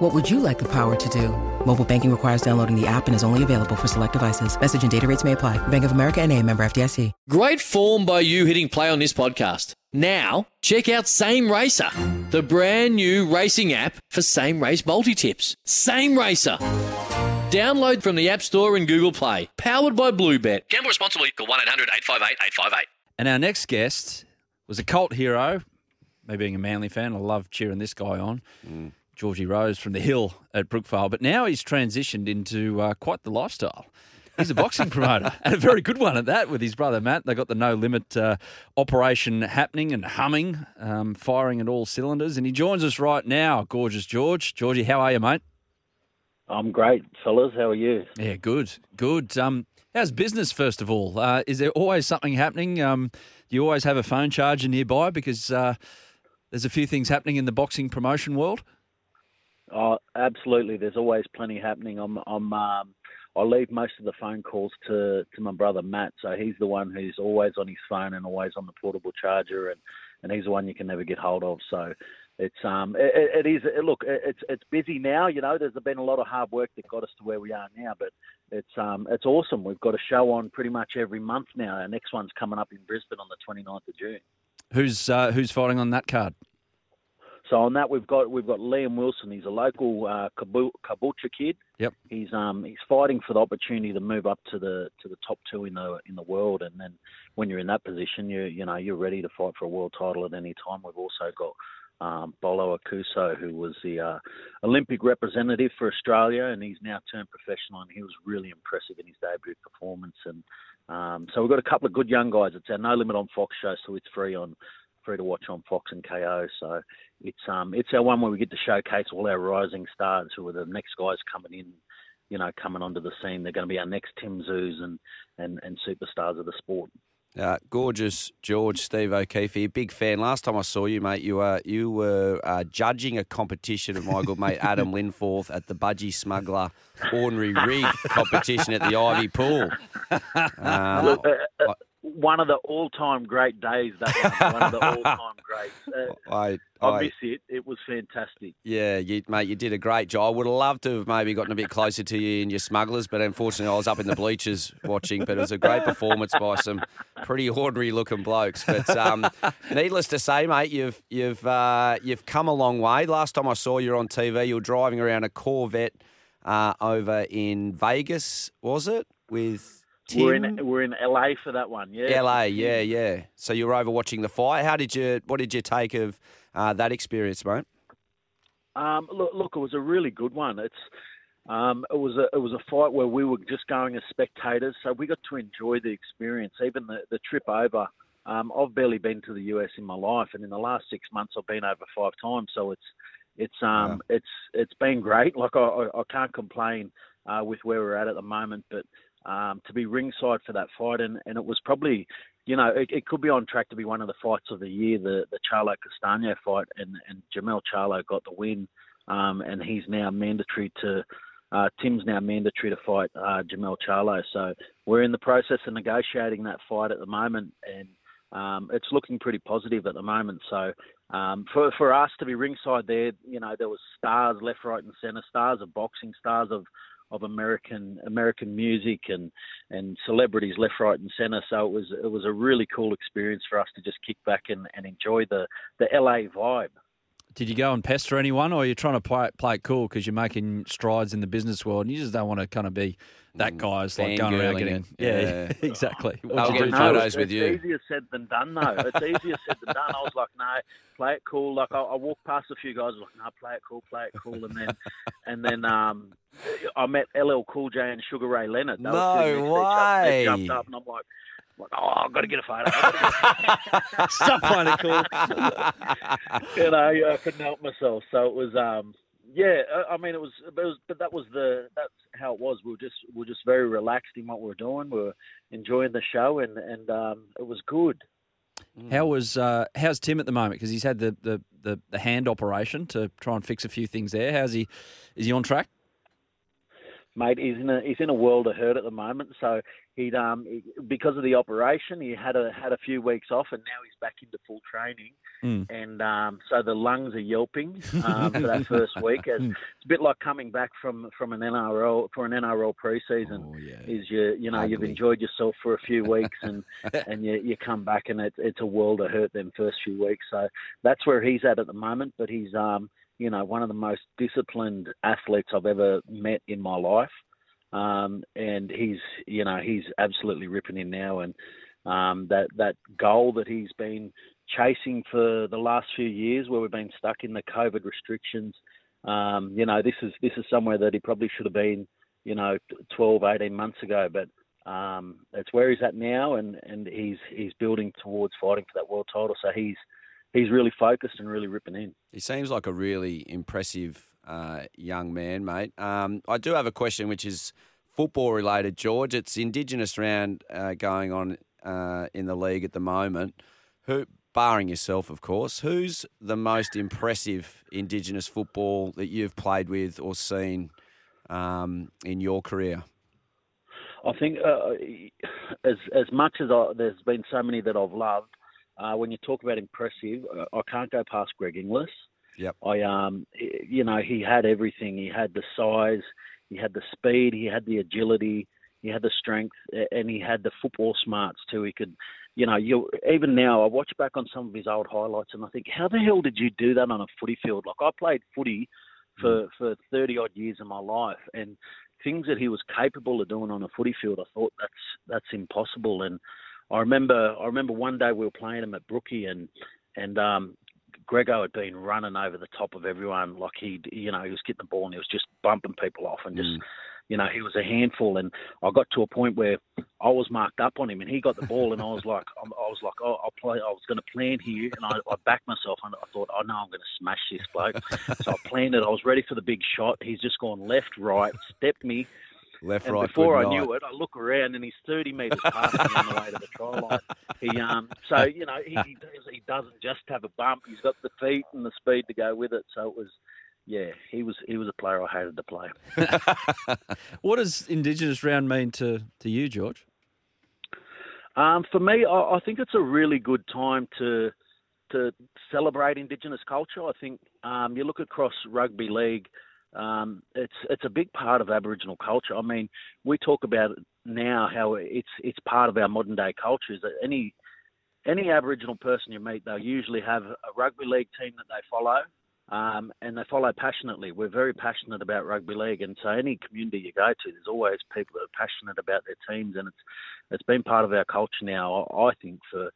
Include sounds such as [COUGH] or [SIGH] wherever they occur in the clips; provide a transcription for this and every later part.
What would you like the power to do? Mobile banking requires downloading the app and is only available for select devices. Message and data rates may apply. Bank of America and a member FDIC. Great form by you hitting play on this podcast. Now, check out Same Racer, the brand new racing app for same race multi tips. Same Racer. Download from the App Store and Google Play. Powered by Bluebet. Gamble responsibly. Call 1 800 858 858. And our next guest was a cult hero. Me being a Manly fan, I love cheering this guy on. Mm. Georgie Rose from the Hill at Brookvale. But now he's transitioned into uh, quite the lifestyle. He's a boxing [LAUGHS] promoter and a very good one at that with his brother Matt. They got the no limit uh, operation happening and humming, um, firing at all cylinders. And he joins us right now, gorgeous George. Georgie, how are you, mate? I'm great, fellas. How are you? Yeah, good, good. Um, how's business, first of all? Uh, is there always something happening? Um, do you always have a phone charger nearby because uh, there's a few things happening in the boxing promotion world? Oh, absolutely. There's always plenty happening. I'm, I'm, um, I leave most of the phone calls to, to my brother Matt. So he's the one who's always on his phone and always on the portable charger, and, and he's the one you can never get hold of. So it's um, it, it is. It, look, it, it's it's busy now. You know, there's been a lot of hard work that got us to where we are now, but it's um, it's awesome. We've got a show on pretty much every month now. Our next one's coming up in Brisbane on the 29th of June. Who's uh, who's fighting on that card? So on that we've got we've got Liam Wilson. He's a local uh, Caboolture kid. Yep. He's um he's fighting for the opportunity to move up to the to the top two in the in the world. And then when you're in that position, you you know you're ready to fight for a world title at any time. We've also got um, Paulo Aokuso, who was the uh, Olympic representative for Australia, and he's now turned professional, and he was really impressive in his debut performance. And um, so we've got a couple of good young guys. It's our No Limit on Fox show, so it's free on free to watch on Fox and Kayo. So it's um it's our one where we get to showcase all our rising stars who are the next guys coming in, you know, coming onto the scene. They're going to be our next Tim Tszyus and and and superstars of the sport. Uh, gorgeous George Steve O'Keefe here, big fan. Last time I saw you, mate, you were you were uh, judging a competition of my good mate [LAUGHS] Adam Linforth at the Budgie Smuggler Ordinary Rig competition at the Ivy Pool. Um, [LAUGHS] Look, uh, uh, one of the all-time great days. That one, one of the all-time [LAUGHS] greats. Uh, I, I I, miss it. It was fantastic. yeah, you, mate, you did a great job. I would have loved to have maybe gotten a bit closer to you and your smugglers, but unfortunately, I was up in the bleachers watching. But it was a great performance by some pretty ordinary-looking blokes. But um, [LAUGHS] needless to say, mate, you've you've uh, you've come a long way. Last time I saw you on TV, you were driving around a Corvette uh, over in Vegas, was it? With Tim? We're in we're in LA for that one. Yeah. LA, yeah, yeah. So you were over watching the fight. How did you? What did you take of uh, that experience, mate? Um, look, look, it was a really good one. It's um, it was a it was a fight where we were just going as spectators, so we got to enjoy the experience, even the the trip over. Um, I've barely been to the US in my life, and in the last six months, I've been over five times. So it's it's um it's it's been great. Like I I, I can't complain uh, with where we're at at the moment, but um, to be ringside for that fight, and, and it was probably, you know, it, it could be on track to be one of the fights of the year, the the Charlo Castano fight, and and Jermell Charlo got the win, um, and he's now mandatory to. Uh, Tim's now mandatory to fight uh, Jermell Charlo, so we're in the process of negotiating that fight at the moment, and um, it's looking pretty positive at the moment. So um, for for us to be ringside there, you know, there was stars left, right, and centre, stars of boxing, stars of of American American music and and celebrities left, right, and centre. So it was it was a really cool experience for us to just kick back and, and enjoy the the LA vibe. Did you go and pester anyone, or are you trying to play, play it cool because you're making strides in the business world and you just don't want to kind of be that guy's like going around getting it. yeah, Yeah. [LAUGHS] exactly. They'll What'd you get do? No, photos it's, with it's you. easier said than done, though. [LAUGHS] It's easier said than done. I was like, no, play it cool. Like I, I walked past a few guys, like, no, play it cool, play it cool, and then, and then um, I met LL Cool J and Sugar Ray Leonard. They were No sitting next to each. They way. jumped up, and I'm like. like, Oh, I've got to get a photo. I've gotta get a [LAUGHS] Stop playing it cool. you know, I couldn't help myself. So it was, um, yeah, I mean it was, it was, but that was the that's how it was. We were just we were just very relaxed in what we were doing. We were enjoying the show, and and um, it was good. How was uh, how's Tim at the moment? Because he's had the, the, the, the hand operation to try and fix a few things there. How's he? Is he on track? Mate. He's in a he's in a world of hurt at the moment. So he'd um he, because of the operation, he had a had a few weeks off, and now he's back into full training. Mm. And um, so the lungs are yelping um, for that [LAUGHS] first week. It's, it's a bit like coming back from from an NRL for an NRL preseason. Oh, yeah. Is you you know you've enjoyed yourself for a few weeks and [LAUGHS] and you you come back and it's it's a world of hurt them first few weeks. So that's where he's at at the moment. But he's um you know one of the most disciplined athletes I've ever met in my life. Um, and he's, you know, he's absolutely ripping in now, and um, that that goal that he's been chasing for the last few years, where we've been stuck in the COVID restrictions. Um, you know, this is this is somewhere that he probably should have been, you know, 12, 18 months ago, but um, it's where he's at now, and, and he's he's building towards fighting for that world title. So he's he's really focused and really ripping in. He seems like a really impressive uh, young man, mate. Um, I do have a question, which is football related, George. It's Indigenous round uh, going on uh, in the league at the moment. Who, barring yourself, of course, who's the most impressive Indigenous football that you've played with or seen um, in your career? I think uh, as as much as I, there's been so many that I've loved, uh, when you talk about impressive, uh, I can't go past Greg Inglis. Yep. I um, you know, he had everything. He had the size, he had the speed, he had the agility, he had the strength, and he had the football smarts too. He could, you know, you even now I watch back on some of his old highlights and I think, how the hell did you do that on a footy field? Like I played footy for for thirty odd years of my life, and things that he was capable of doing on a footy field, I thought that's that's impossible. And I remember I remember one day we were playing him at Brookie and and um Grego had been running over the top of everyone. Like he you know he was getting the ball and he was just bumping people off and just you know he was a handful. And I got to a point where I was marked up on him and he got the ball and I was like I was like oh I'll play I was going to plan here. And I, I backed myself and I thought oh no I'm going to smash this bloke. [LAUGHS] So I planned it. I was ready for the big shot. He's just gone left right stepped me Left, and right, before I night. knew it, I look around and he's 30 metres past me on the way to the try line. He, um, so you know, he, he does- he doesn't just have a bump; he's got the feet and the speed to go with it. So it was, yeah, he was he was a player I hated to play. [LAUGHS] What does Indigenous round mean to, to you, George? Um, for me, I, I think it's a really good time to to celebrate Indigenous culture. I think um, you look across rugby league, um, it's it's a big part of Aboriginal culture. I mean, we talk about it now how it's it's part of our modern day culture. Any any Aboriginal person you meet, they'll usually have a rugby league team that they follow, um, and they follow passionately. We're very passionate about rugby league, and so any community you go to, there's always people that are passionate about their teams, and it's it's been part of our culture now. I I think for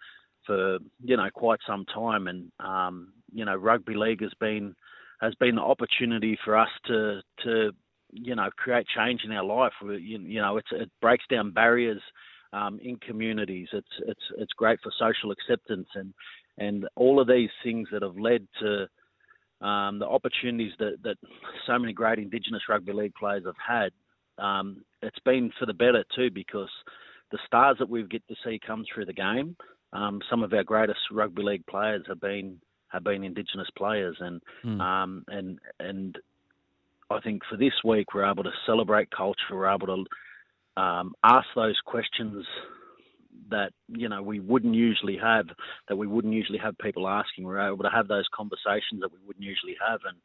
for you know quite some time, and um, you know rugby league has been has been the opportunity for us to to you know create change in our life. You, you know, it breaks down barriers um, in communities. It's it's it's great for social acceptance and and all of these things that have led to um, the opportunities that, that so many great Indigenous rugby league players have had. Um, it's been for the better too because the stars that we get to see come through the game. Um, some of our greatest rugby league players have been have been Indigenous players, and Mm. um, and and I think for this week we're able to celebrate culture. We're able to um, ask those questions that you know we wouldn't usually have, that we wouldn't usually have people asking. We're able to have those conversations that we wouldn't usually have, and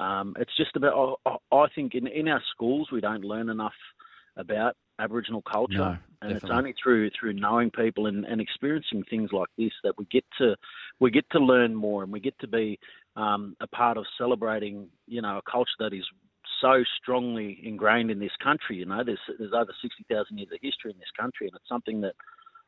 um, it's just about. I, I think in in our schools we don't learn enough about Aboriginal culture, No, and it's only through through knowing people and, and experiencing things like this that we get to we get to learn more, and we get to be um, a part of celebrating, you know, a culture that is so strongly ingrained in this country. You know, there's there's over sixty thousand years of history in this country, and it's something that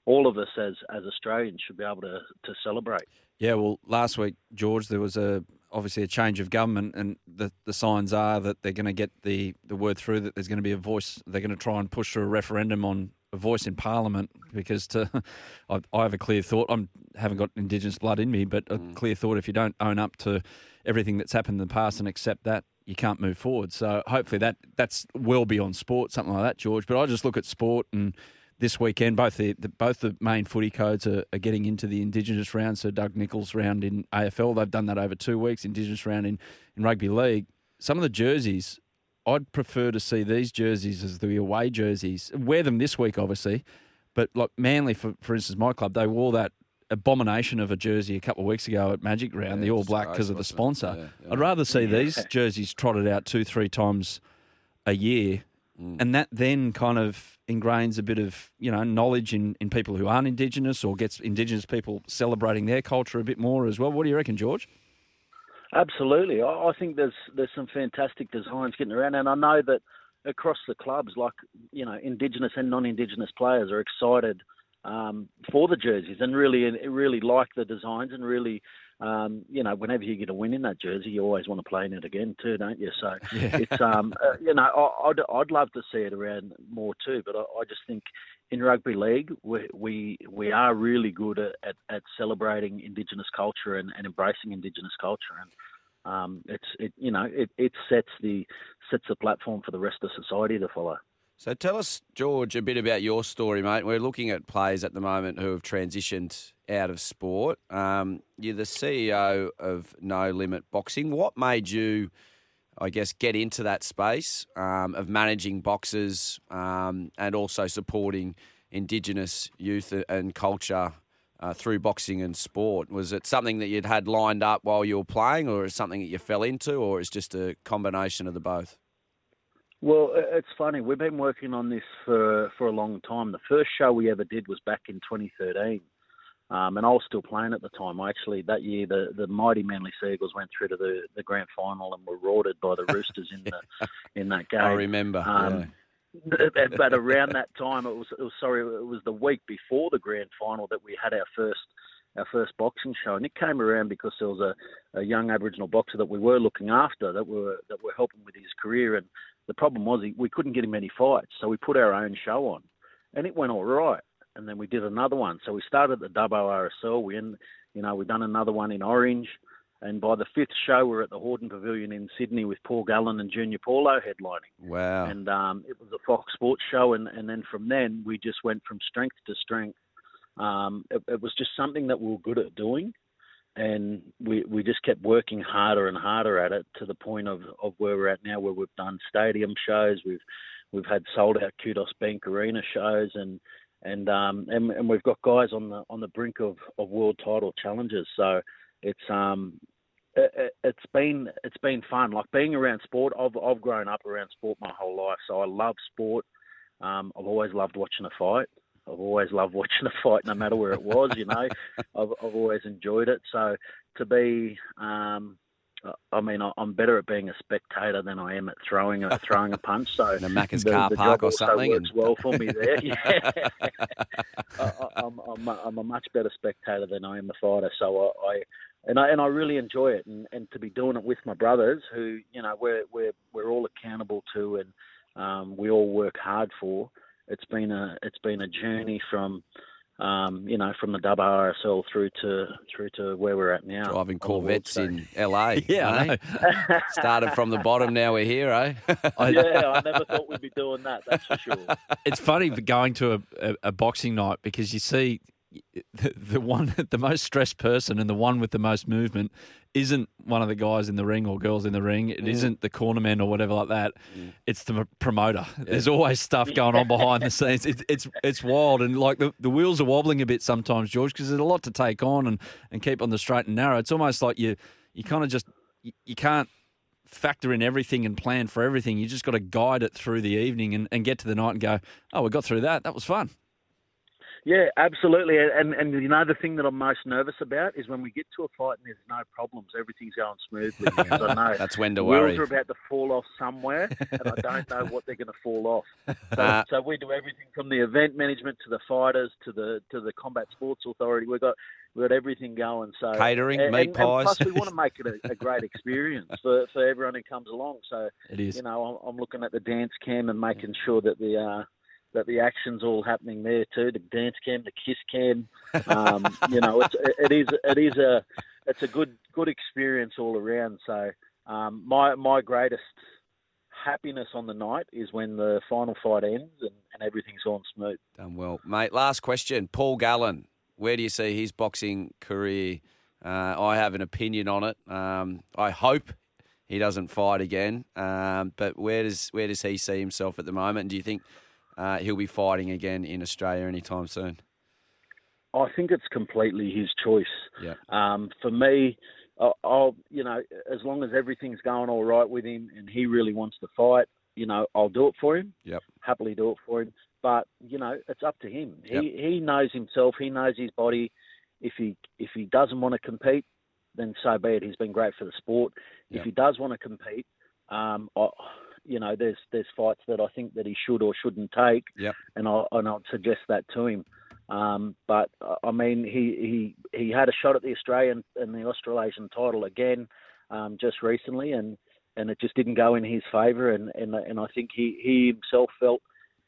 all of us as as Australians should be able to to celebrate. Yeah, well, last week, George, there was a obviously a change of government, and the, the signs are that they're going to get the, the word through that there's going to be a voice. They're going to try and push through a referendum on a voice in Parliament because to [LAUGHS] I, I have a clear thought. I'm haven't got Indigenous blood in me, but a mm. clear thought. If you don't own up to everything that's happened in the past and accept that, you can't move forward. So hopefully that that's well beyond sport, something like that, George. But I just look at sport and this weekend, both the, the both the main footy codes are, are, getting into the Indigenous round. So Doug Nicholls round in AFL, they've done that over two weeks. Indigenous round in, in rugby league. Some of the jerseys, I'd prefer to see these jerseys as the away jerseys. Wear them this week, obviously, but like Manly, for for instance, my club, they wore that abomination of a jersey a couple of weeks ago at Magic Round, yeah, the All Black, because of the sponsor. Yeah, yeah. I'd rather see these jerseys trotted out two, three times a year, mm. and that then kind of ingrains a bit of you know knowledge in, in people who aren't Indigenous or gets Indigenous people celebrating their culture a bit more as well. What do you reckon, George? Absolutely, I think there's there's some fantastic designs getting around, and I know that across the clubs, like you know, Indigenous and non-Indigenous players are excited um, for the jerseys and really really like the designs and really um, you know whenever you get a win in that jersey you always want to play in it again too don't you so [LAUGHS] yeah. it's um uh, you know I, would I'd love to see it around more too but I, I just think in rugby league we we, we are really good at, at, at celebrating indigenous culture and, and embracing indigenous culture and um, it's it you know it, it sets the sets the platform for the rest of society to follow. So tell us, George, a bit about your story, mate. We're looking at players at the moment who have transitioned out of sport. Um, you're the CEO of No Limit Boxing. What made you, I guess, get into that space um, of managing boxers um, and also supporting Indigenous youth and culture uh, through boxing and sport? Was it something that you'd had lined up while you were playing, or is something that you fell into, or is just a combination of the both? Well, it's funny. We've been working on this for for a long time. The first show we ever did was back in 2013, um, and I was still playing at the time. Actually, that year the the mighty Manly Seagulls went through to the, the grand final and were rorted by the [LAUGHS] Roosters in the in that game. I remember. Um, yeah. but around that time, it was, it was sorry, it was the week before the grand final that we had our first our first boxing show, and it came around because there was a, a young Aboriginal boxer that we were looking after that were that were helping with his career, and the problem was he, we couldn't get him any fights, so we put our own show on, and it went all right. And then we did another one. So we started the Dubbo RSL. We, in, you know, we done another one in Orange, and by the fifth show, we're at the Hordern Pavilion in Sydney with Paul Gallen and Junior Paulo headlining. Wow! And um, it was a Fox Sports show, and, and then from then we just went from strength to strength. Um, it, it was just something that we were good at doing, and we we just kept working harder and harder at it to the point of, of where we're at now, where we've done stadium shows, we've we've had sold out Kudos Bank Arena shows, and and um and, and we've got guys on the on the brink of, of world title challenges. So it's um it, has been it's been fun. Like being around sport, I've I've grown up around sport my whole life, so I love sport. Um, I've always loved watching a fight. I've always loved watching a fight, no matter where it was. You know, [LAUGHS] I've, I've always enjoyed it. So to be, um, I mean, I'm better at being a spectator than I am at throwing a throwing a punch. So in a Macca's the, car the park or something works and... well for me there. [LAUGHS] [LAUGHS] Yeah, I, am I'm, I'm, I'm a much better spectator than I am a fighter. So I, I and I and I really enjoy it, and, and to be doing it with my brothers, who you know we're we're we're all accountable to, and um, we all work hard for it's been a it's been a journey from um, you know, from the Dubbo RSL through to through to where we're at now. Driving Corvettes in LA. [LAUGHS] yeah, eh? [LAUGHS] Started from the bottom, now we're here, eh? [LAUGHS] yeah, I never thought we'd be doing that. That's for sure. It's funny going to a, a, a boxing night because you see [LAUGHS] the, the one, [LAUGHS] the most stressed person and the one with the most movement isn't one of the guys in the ring or girls in the ring. It mm. not the cornerman or whatever like that. Mm. It's the promoter. Yeah. There's always stuff going on behind the scenes. It's it's it's wild and like the, the wheels are wobbling a bit sometimes, George, because there's a lot to take on and, and keep on the straight and narrow. It's almost like you you kind of just you, you can't factor in everything and plan for everything. You just got to guide it through the evening and, and get to the night and go, oh, we got through that. That was fun. Yeah, absolutely. And and you know the thing that I'm most nervous about is when we get to a fight and there's no problems, everything's going smoothly. I [LAUGHS] know that's when to worry. Wheels are about to fall off somewhere, and I don't know what they're going to fall off. [LAUGHS] So, uh, so, we do everything from the event management to the fighters to the to the combat sports authority. We've got we've got everything going. So catering, and, meat and, pies. And plus, we want to make it a, a great [LAUGHS] experience for, for everyone who comes along. So it is. You know, I'm, I'm looking at the dance cam and making sure that the uh, that the action's all happening there too. The dance cam, the kiss cam. Um, [LAUGHS] you know, it's, it is it is a it's a good good experience all around. So um, my my greatest happiness on the night is when the final fight ends and, and everything's gone smooth. Done well, mate. Last question, Paul Gallen. Where do you see his boxing career? Uh, I have an opinion on it. Um, I hope he doesn't fight again. Um, but where does where does he see himself at the moment? And do you think uh, he'll be fighting again in Australia anytime soon? I think it's completely his choice. Yeah. Um, for me, I'll, I'll, you know, as long as everything's going all right with him and he really wants to fight, you know, I'll do it for him. Yep. Happily do it for him. But you know, it's up to him. Yep. He he knows himself. He knows his body. If he if he doesn't want to compete, then so be it. He's been great for the sport. Yep. If he does want to compete, um, I, you know, there's there's fights that I think that he should or shouldn't take, Yep. and I and I'd suggest that to him. Um, but I mean, he, he he had a shot at the Australian and the Australasian title again um, just recently, and, and it just didn't go in his favour. And, and and I think he, he himself felt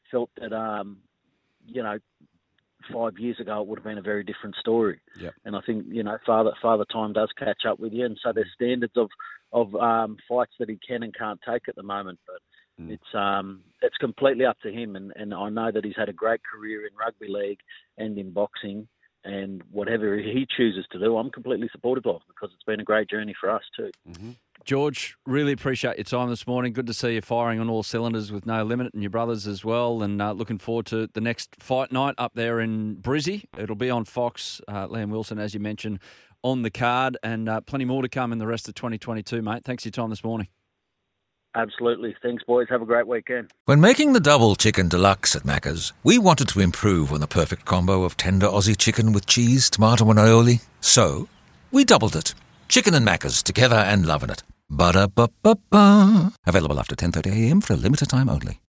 felt that um, you know five years ago it would have been a very different story. Yep. And I think you know father father time does catch up with you, and so there's standards of of um, fights that he can and can't take at the moment, but. Mm. It's um it's completely up to him, and, and I know that he's had a great career in rugby league and in boxing, and whatever he chooses to do, I'm completely supportive of because it's been a great journey for us too. George, really appreciate your time this morning. Good to see you firing on all cylinders with no limit and your brothers as well. And uh, looking forward to the next fight night up there in Brizzy. It'll be on Fox. Uh, Liam Wilson, as you mentioned, on the card, and uh, plenty more to come in the rest of 2022, mate. Thanks for your time this morning. Absolutely. Thanks, boys. Have a great weekend. When making the double chicken deluxe at Macca's, we wanted to improve on the perfect combo of tender Aussie chicken with cheese, tomato, and aioli. So, we doubled it. Chicken and Macca's together and loving it. Ba-da-ba-ba-ba. Available after 10.30am for a limited time only.